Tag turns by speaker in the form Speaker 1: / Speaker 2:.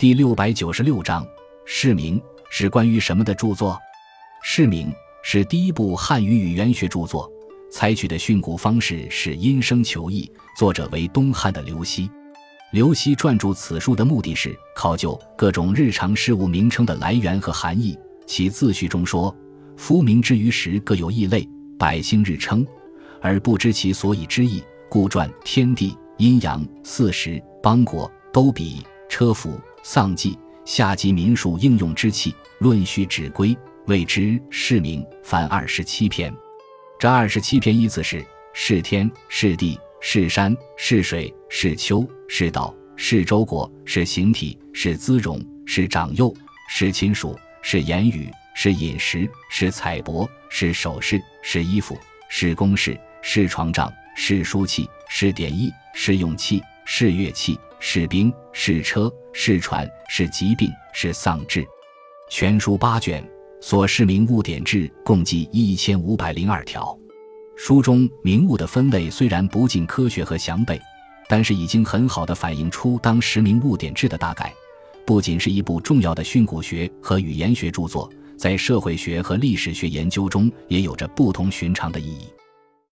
Speaker 1: 第六百九十六章释名是关于什么的著作？释名是第一部汉语语言学著作，采取的训诂方式是因声求义，作者为东汉的刘熙。刘熙撰著此书的目的是考究各种日常事物名称的来源和含义。其自序中说：“夫名之于时各有异类，百姓日称，而不知其所以之意，故传天地、阴阳、四时、邦国、都比、车服、丧祭、下级民数应用之器，论序指归，谓之释名。凡二十七篇。这二十七篇依次是：是天、是地、是山、是水、是丘、是道、是周国、是形体、是姿容、是长幼、是亲属。是言语，是饮食，是彩帛，是首饰，是衣服，是公事，是床帐，是书器，是典义，是用器，是乐器，是兵，是车，是船，是疾病，是丧志。全书八卷，所示名物典制共计一千五百零二条。书中名物的分类虽然不尽科学和详备，但是已经很好的反映出当时名物典制的大概。不仅是一部重要的训诂学和语言学著作，在社会学和历史学研究中也有着不同寻常的意义。